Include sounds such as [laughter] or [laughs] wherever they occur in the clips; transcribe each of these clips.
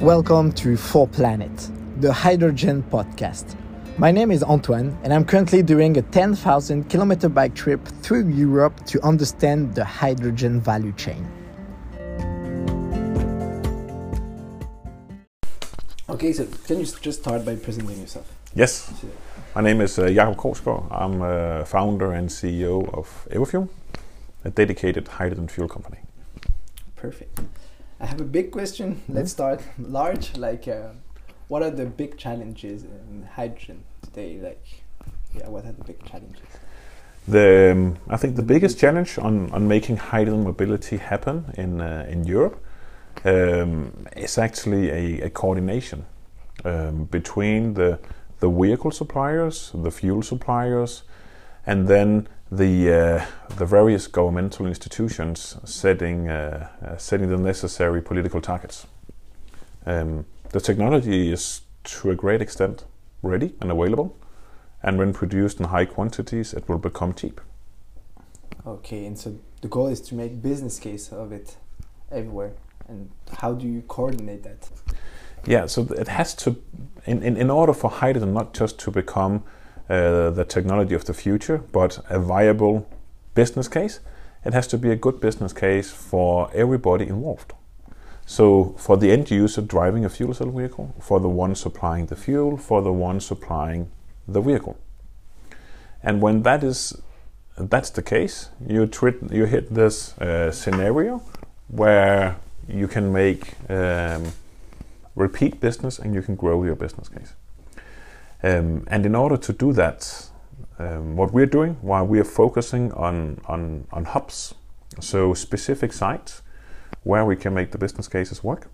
Welcome to Four Planet, the hydrogen podcast. My name is Antoine, and I'm currently doing a 10,000 kilometer bike trip through Europe to understand the hydrogen value chain. Okay, so can you just start by presenting yourself? Yes. My name is uh, Jakob Krogsgaard. I'm uh, founder and CEO of Everfuel, a dedicated hydrogen fuel company. Perfect. I have a big question. Let's start [laughs] large. Like, uh, what are the big challenges in hydrogen today? Like, yeah, what are the big challenges? The um, I think the biggest challenge on, on making hydrogen mobility happen in uh, in Europe um, is actually a, a coordination um, between the the vehicle suppliers, the fuel suppliers, and then the uh, the various governmental institutions setting uh, uh, setting the necessary political targets. Um, the technology is to a great extent ready and available, and when produced in high quantities, it will become cheap. Okay, and so the goal is to make business case of it everywhere. And how do you coordinate that? Yeah, so it has to, in, in, in order for hydrogen not just to become uh, the technology of the future, but a viable business case, it has to be a good business case for everybody involved. So, for the end user driving a fuel cell vehicle, for the one supplying the fuel, for the one supplying the vehicle. And when that is that's the case, you you hit this uh, scenario where you can make um, repeat business and you can grow your business case. Um, and in order to do that, um, what we're doing, while we are focusing on, on, on hubs, so specific sites where we can make the business cases work.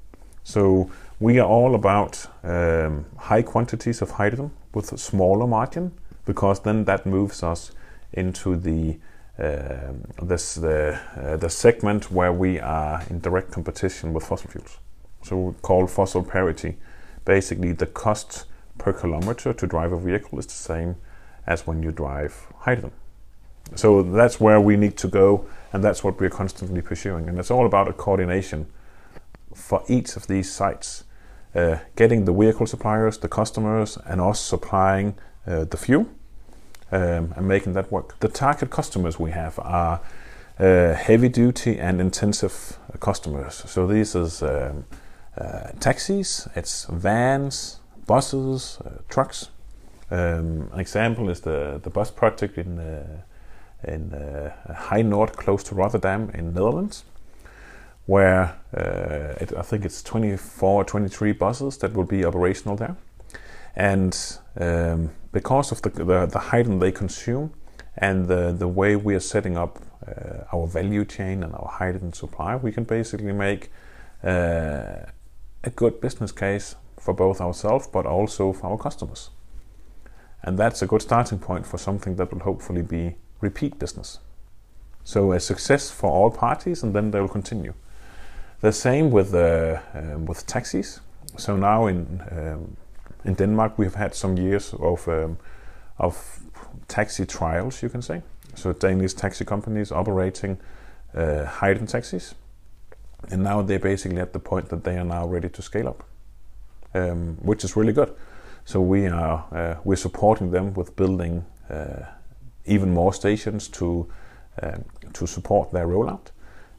So we are all about um, high quantities of hydrogen with a smaller margin, because then that moves us into the uh, this the uh, the segment where we are in direct competition with fossil fuels. So we call fossil parity. Basically, the cost per kilometer to drive a vehicle is the same as when you drive hydrogen. So that's where we need to go, and that's what we're constantly pursuing. And it's all about a coordination for each of these sites, uh, getting the vehicle suppliers, the customers, and us supplying uh, the fuel um, and making that work. The target customers we have are uh, heavy duty and intensive customers. So these is um, uh, taxis, it's vans, buses, uh, trucks. Um, an example is the, the bus project in uh, in uh, Heinenoord, close to Rotterdam, in Netherlands, where uh, it, I think it's 24, 23 buses that will be operational there, and um, because of the, the, the hydrogen they consume and the the way we are setting up uh, our value chain and our hydrogen supply, we can basically make uh, a good business case for both ourselves but also for our customers. And that's a good starting point for something that will hopefully be repeat business. So a success for all parties, and then they will continue. The same with uh, um, with taxis. So now in um, in Denmark we have had some years of um, of taxi trials, you can say. So Danish taxi companies operating uh, hydrogen taxis, and now they're basically at the point that they are now ready to scale up um, which is really good. So we are uh, we're supporting them with building uh, even more stations to um, to support their rollout.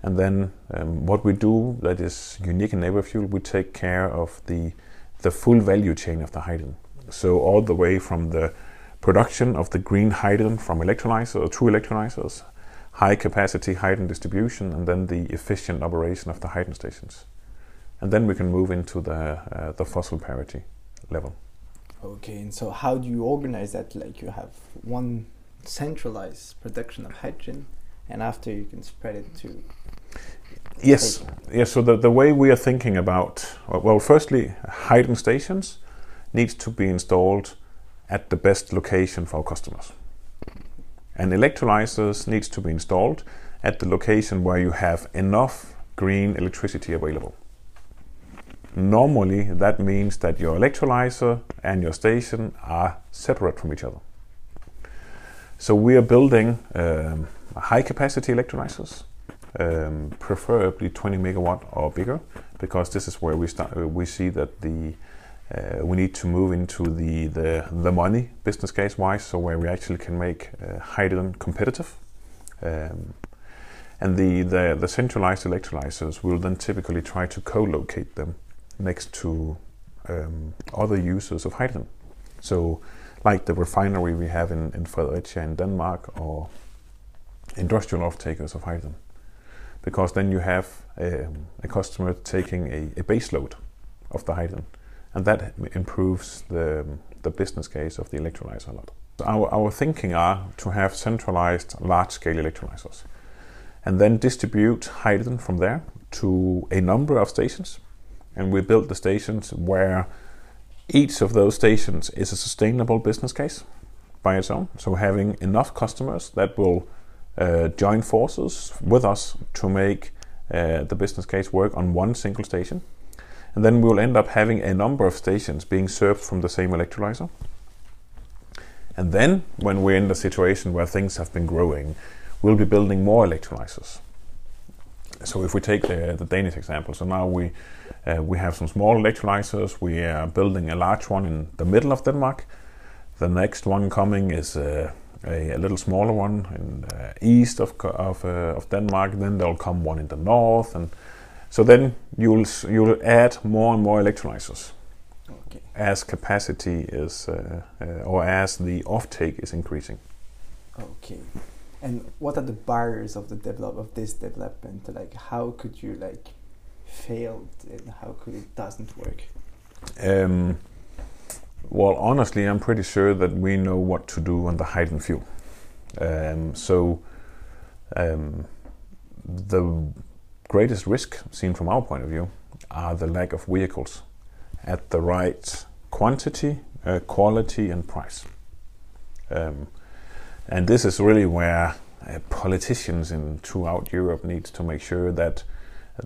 And then um, what we do that is unique in Everfuel, we take care of the the full value chain of the hydrogen. So all the way from the production of the green hydrogen from electrolyzers or two electrolyzers, high capacity hydrogen distribution, and then the efficient operation of the hydrogen stations and then we can move into the uh, the fossil parity level. Okay, and so how do you organize that? Like you have one centralized production of hydrogen, and after you can spread it to. Yes, yes. So the, the way we are thinking about well, firstly, hydrogen stations needs to be installed at the best location for our customers, and electrolyzers needs to be installed at the location where you have enough green electricity available. Normally, that means that your electrolyzer and your station are separate from each other. So we are building um, high capacity electrolyzers um, preferably 20 megawatt or bigger, because this is where we start. We see that the uh, we need to move into the, the, the money business case wise, so where we actually can make uh, hydrogen competitive. Um, and the, the, the centralized electrolyzers will then typically try to co-locate them next to um, other users of hydrogen. So, like the refinery we have in, in Fredericia in Denmark, or industrial off-takers of hydrogen, because then you have um, a customer taking a, a base load of the hydrogen and that improves the, the business case of the electrolyzer a lot. Our, our thinking are to have centralized large-scale electrolyzers and then distribute hydrogen from there to a number of stations. And we build the stations where each of those stations is a sustainable business case by its own. So having enough customers that will uh, join forces with us to make uh, the business case work on one single station and then we will end up having a number of stations being served from the same electrolyzer. And then, when we're in the situation where things have been growing, we'll be building more electrolyzers. So, if we take the, the Danish example, so now we uh, we have some small electrolyzers. We are building a large one in the middle of Denmark. The next one coming is uh, a, a, little smaller one in uh, east of of, uh, of Denmark. Then there'll come one in the north, and so then you'll you'll add more and more electrolyzers okay. as capacity is uh, uh, or as the offtake is increasing. Okay. And what are the barriers of the develop of this development? Like, how could you like fail and how could it doesn't work? Um, well, honestly, I'm pretty sure that we know what to do on the hydrogen fuel. Um, so um, the greatest risk, seen from our point of view, are the lack of vehicles at the right quantity, uh, quality, and price. Um, and this is really where uh, politicians in throughout Europe need to make sure that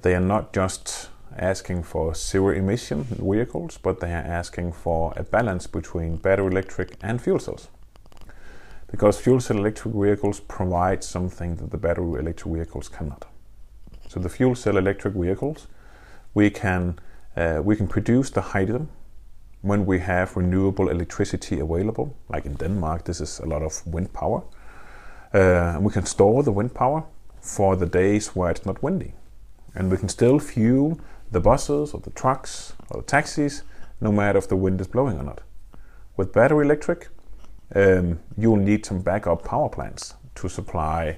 they are not just asking for zero emission vehicles, but they are asking for a balance between battery electric and fuel cells. Because fuel cell electric vehicles provide something that the battery electric vehicles cannot. So the fuel cell electric vehicles, we can uh, we can produce the hydrogen when we have renewable electricity available. Like in Denmark, this is a lot of wind power. Uh, and we can store the wind power for the days where it's not windy. And we can still fuel the buses or the trucks or the taxis no matter if the wind is blowing or not. With battery electric, um, you'll need some backup power plants to supply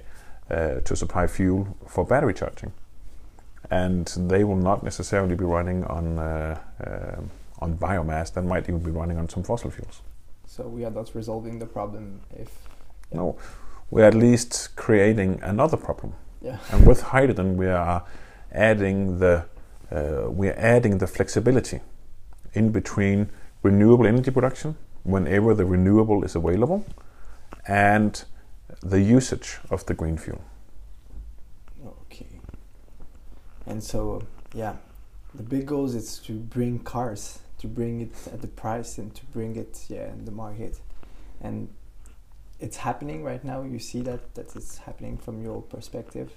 uh, to supply fuel for battery charging and they will not necessarily be running on uh, uh, on biomass. That might even be running on some fossil fuels. So we are not resolving the problem if. Yeah. No, we're at least creating another problem. Yeah. [laughs] And with hydrogen, we are adding the uh, we are adding the flexibility in between renewable energy production whenever the renewable is available and the usage of the green fuel. Okay. And so yeah the big goal is to bring cars to bring it at the price and to bring it yeah in the market. And it's happening right now. You see that that it's happening from your perspective.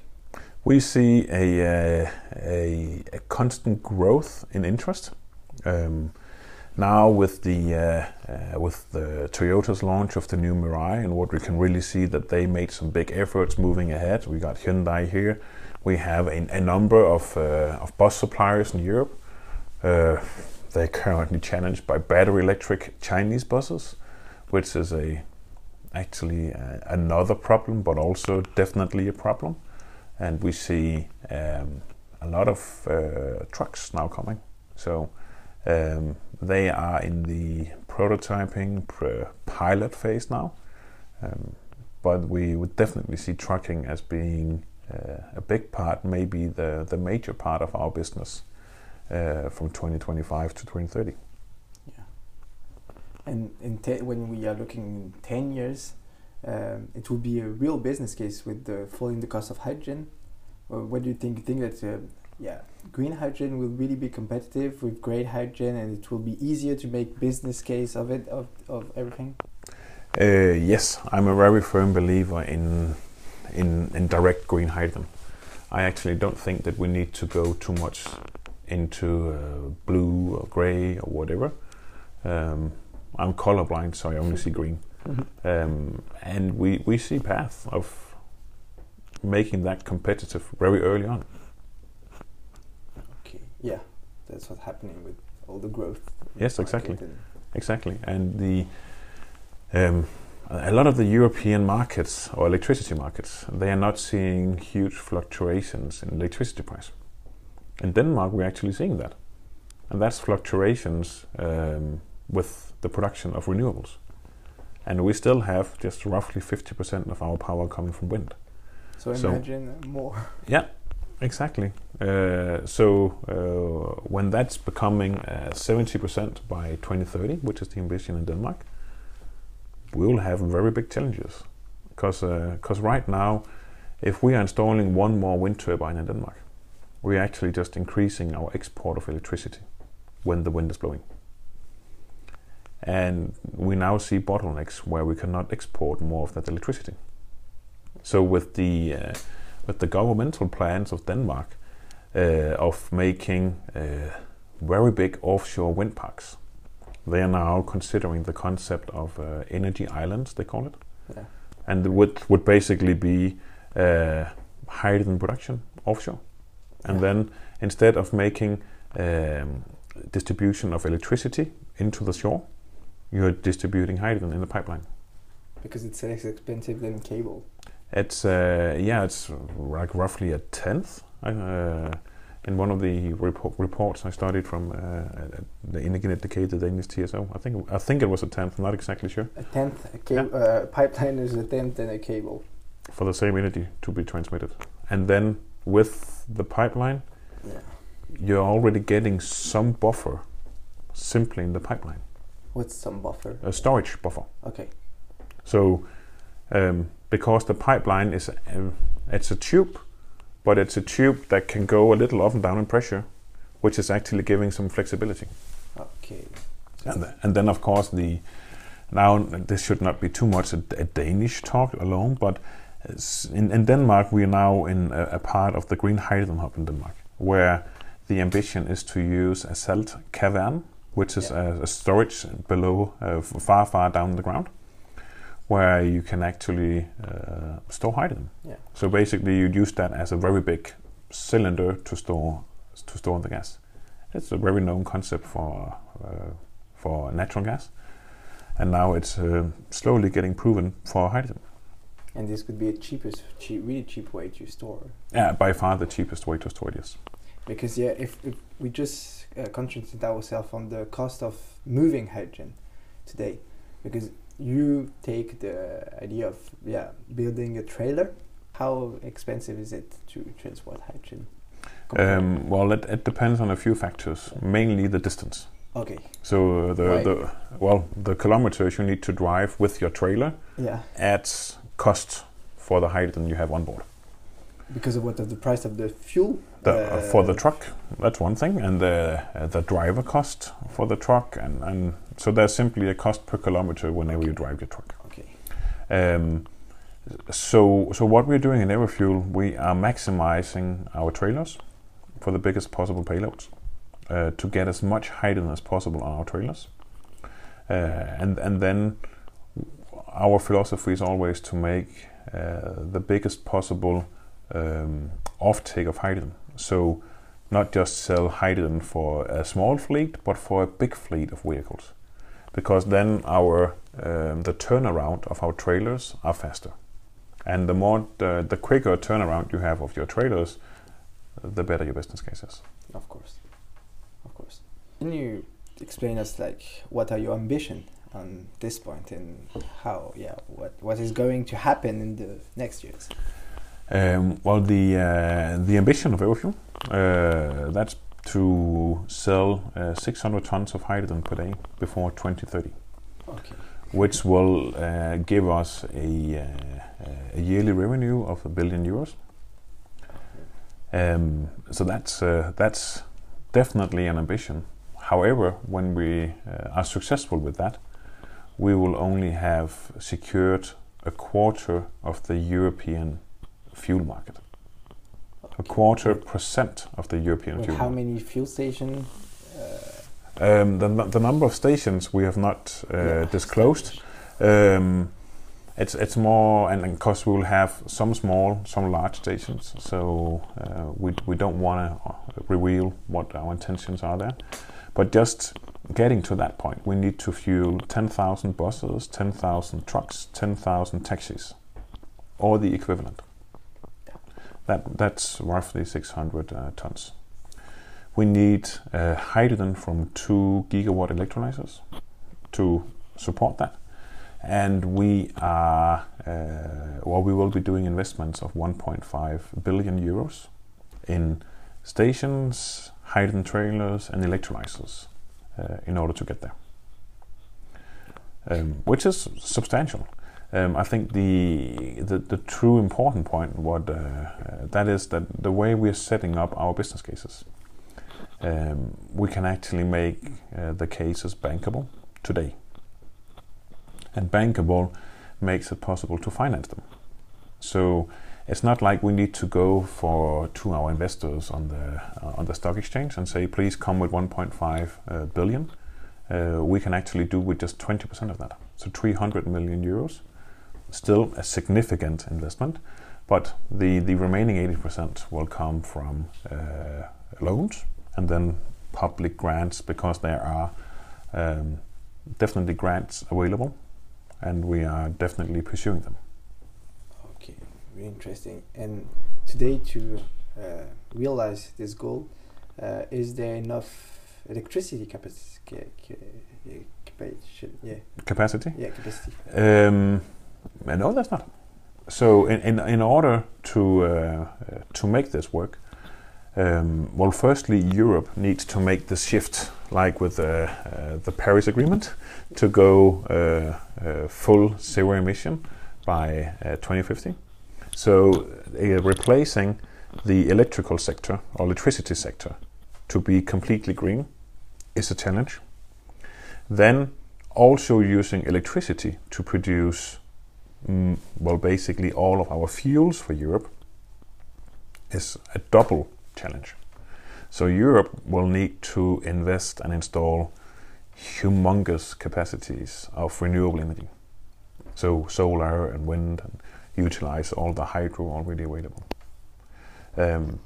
We see a, uh, a, a, constant growth in interest. Um, now with the uh, uh, with the Toyota's launch of the new Mirai and what we can really see that they made some big efforts moving ahead. We got Hyundai here. We have a, a number of, uh, of bus suppliers in Europe. They're currently challenged by battery electric Chinese buses, which is a actually uh, another problem, but also definitely a problem. And we see um, a lot of uh, trucks now coming. So um, they are in the prototyping pilot phase now. Um, but we would definitely see trucking as being uh, a big part, maybe the, the major part of our business uh, from 2025 to 2030. Yeah. And in when we are looking in 10 years, um, it will be a real business case with the falling the cost of hydrogen. Or what do you think? You Think that uh, yeah, green hydrogen will really be competitive with gray hydrogen, and it will be easier to make business case of it of of everything. Uh, yes, I'm a very firm believer in in, in direct green hydrogen. I actually don't think that we need to go too much into uh, blue or gray or whatever. Um, I'm colorblind, so I only see green. [laughs] Um, and we, we see path of making that competitive very early on. Okay. Yeah, that's what's happening with all the growth. Yes, exactly. and- Exactly, and the um, a lot of the European markets or electricity markets they are not seeing huge fluctuations in electricity price. In Denmark, we're actually seeing that, and that's fluctuations um, with the production of renewables, and we still have just roughly 50% of our power coming from wind. So So- imagine more. Yeah, exactly. Uh, so uh, when that's becoming uh, 70% by 2030, which is the ambition in Denmark, we will have very big challenges. Because right now, if we are installing one more wind turbine in Denmark, we're actually just increasing our export of electricity when the wind is blowing. And we now see bottlenecks where we cannot export more of that electricity. So with the uh, with the governmental plans of Denmark uh, of making uh, very big offshore wind parks. They are now considering the concept of uh, energy islands, they call it, Yeah. and it would would basically be uh, hydrogen production offshore, and Yeah. then instead of making um, distribution of electricity into the shore, you're distributing hydrogen in the pipeline. Because it's less expensive than cable. It's uh, yeah, it's like roughly a tenth. Uh, in one of the repo- reports I studied from uh, the Energinet the Danish TSO, I think I think it was a tenth. I'm not exactly sure A tenth a cable, uh, pipeline is a tenth than a cable. for the same energy to be transmitted. And then with the pipeline, Yeah. you're already getting some buffer simply in the pipeline, What's some buffer? a storage buffer. Okay. So, um, because the pipeline is um, it's a tube, but it's a tube that can go a little up and down in pressure, which is actually giving some flexibility. Okay. And, th- and then of course the now this should not be too much a, a Danish talk alone, but in, in Denmark we are now in a, a part of the green hydrogen hub in Denmark, where the ambition is to use a salt cavern, which is Yeah. a, a storage below, uh, far far down the ground, where you can actually uh, store hydrogen. Yeah. So basically, you'd use that as a very big cylinder to store to store the gas. It's a very known concept for uh, for natural gas, and now it's uh, slowly getting proven for hydrogen. And this could be a cheapest, cheap, really cheap way to store. Yeah, by far the cheapest way to store it. Yes. Because yeah, if, if we just uh, concentrate ourselves on the cost of moving hydrogen today, because you take the idea of yeah building a trailer, how expensive is it to transport hydrogen? Um, well, it, it depends on a few factors, mainly the distance. okay, So uh, the, the well the kilometers you need to drive with your trailer yeah, adds cost for the hydrogen you have on board. because of what of the price of the fuel. The, uh, for the Uh, truck, that's one thing, and the uh, the driver cost for the truck, and, and so there's simply a cost per kilometer whenever you drive your truck. Okay, Um, so so what we're doing in Everfuel, we are maximizing our trailers for the biggest possible payloads uh, to get as much hydrogen as possible on our trailers, uh, and and then our philosophy is always to make uh, the biggest possible um, offtake of hydrogen. So not just sell hydrogen for a small fleet, but for a big fleet of vehicles, because then our um, the turnaround of our trailers are faster, and the more the, the quicker turnaround you have of your trailers, the better your business case is. of course, of course. Can you explain us like what are your ambition on this point and how yeah what what is going to happen in the next years? Um, well, the uh, the ambition of Everfuel uh, that's to sell uh, 600 tons of hydrogen per day before 2030. Okay. which will uh, give us a, uh, a yearly revenue of a billion euros. Um, so that's uh, that's definitely an ambition. However, when we uh, are successful with that, we will only have secured a quarter of the European fuel market. a quarter percent of the European And fuel. how market. many fuel stations? Uh, Um, the, the number of stations we have not uh, Yeah. disclosed. Um, it's it's more, and because we will have some small, some large stations, so uh, we we don't want to reveal what our intentions are there. But just getting to that point, we need to fuel 10,000 buses, 10,000 trucks, 10,000 taxis, or the equivalent. That that's roughly 600 uh, tons. We need uh, hydrogen from two gigawatt electrolyzers to support that, and we are uh, well, we will be doing investments of 1.5 billion euros in stations, hydrogen trailers, and electrolyzers uh, in order to get there, um, which is substantial. Um, I think the, the the true important point what uh, uh, that is that the way we are setting up our business cases, um, we can actually make uh, the cases bankable today, and bankable makes it possible to finance them. So it's not like we need to go for to our investors on the uh, on the stock exchange and say, please come with 1.5 uh, billion. Uh, we can actually do with just 20% of that, so 300 million euros. Still a significant investment, but the the remaining 80% will come from uh, loans and then public grants because there are um, definitely grants available, and we are definitely pursuing them. Very interesting. And today, to uh, realize this goal, uh, is there enough electricity capacity? Yeah, Capacity. yeah, capacity. Um, no, that's not. So, in, in, in order to uh, uh, to make this work, um, well, firstly, Europe needs to make the shift, like with uh, uh, the Paris Agreement, to go uh, uh, full zero emission by uh, 2050. So, uh, replacing the electrical sector or electricity sector to be completely green is a challenge. Then, also using electricity to produce mm, well, basically all of our fuels for Europe is a double challenge. So Europe will need to invest and install humongous capacities of renewable energy. So solar and wind and utilize all the hydro already available. Um,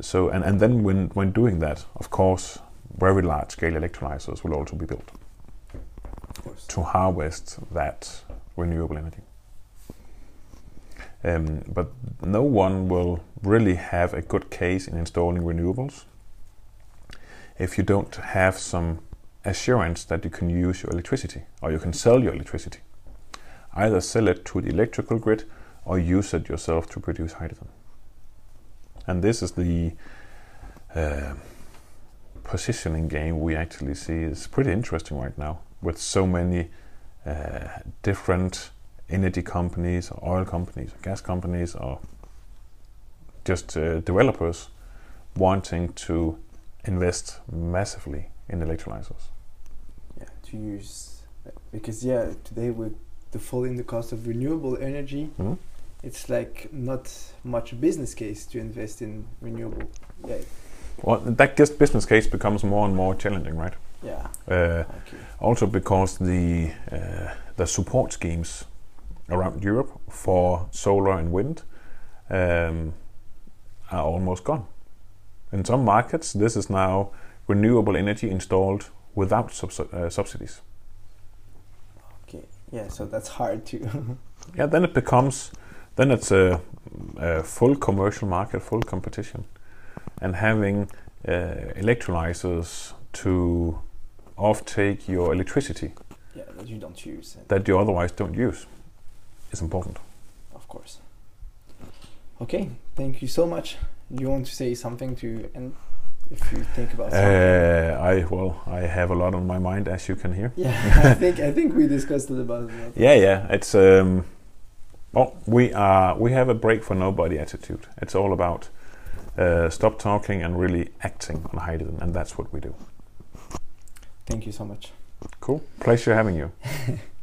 so and, and then when, when doing that, of course, very large scale electrolyzers will also be built to harvest that renewable energy. Um, but no one will really have a good case in installing renewables if you don't have some assurance that you can use your electricity or you can sell your electricity. Either sell it to the electrical grid or use it yourself to produce hydrogen. And this is the uh, positioning game we actually see is pretty interesting right now with so many uh, different energy companies, or oil companies, or gas companies, or just uh, developers wanting to invest massively in electrolyzers. Yeah, to use because yeah, today with the fall in the cost of renewable energy, Mhm. It's like not much business case to invest in renewable. Yeah, Well, that just business case becomes more and more challenging, right? yeah. Uh, Okay. also because the uh, the support schemes around Europe for solar and wind um, are almost gone. In some markets, this is now renewable energy installed without subs- uh, subsidies. Okay. Yeah, so that's hard to. [laughs] Yeah, then it becomes then it's a, a full commercial market, full competition, and having uh, electrolyzers to offtake your electricity yeah, that you don't use. That you otherwise don't use is important. of course. Okay, thank you so much. You want to say something to and if you think about something? Uh, I well, I have a lot on my mind, as you can hear. yeah, [laughs] I think I think we discussed it about it. [laughs] Yeah, yeah. It's um, well, we are we have a brake for nobody attitude. It's all about uh, stop talking and really acting on hydrogen, and that's what we do. Thank you so much. Cool. Pleasure having you. [laughs]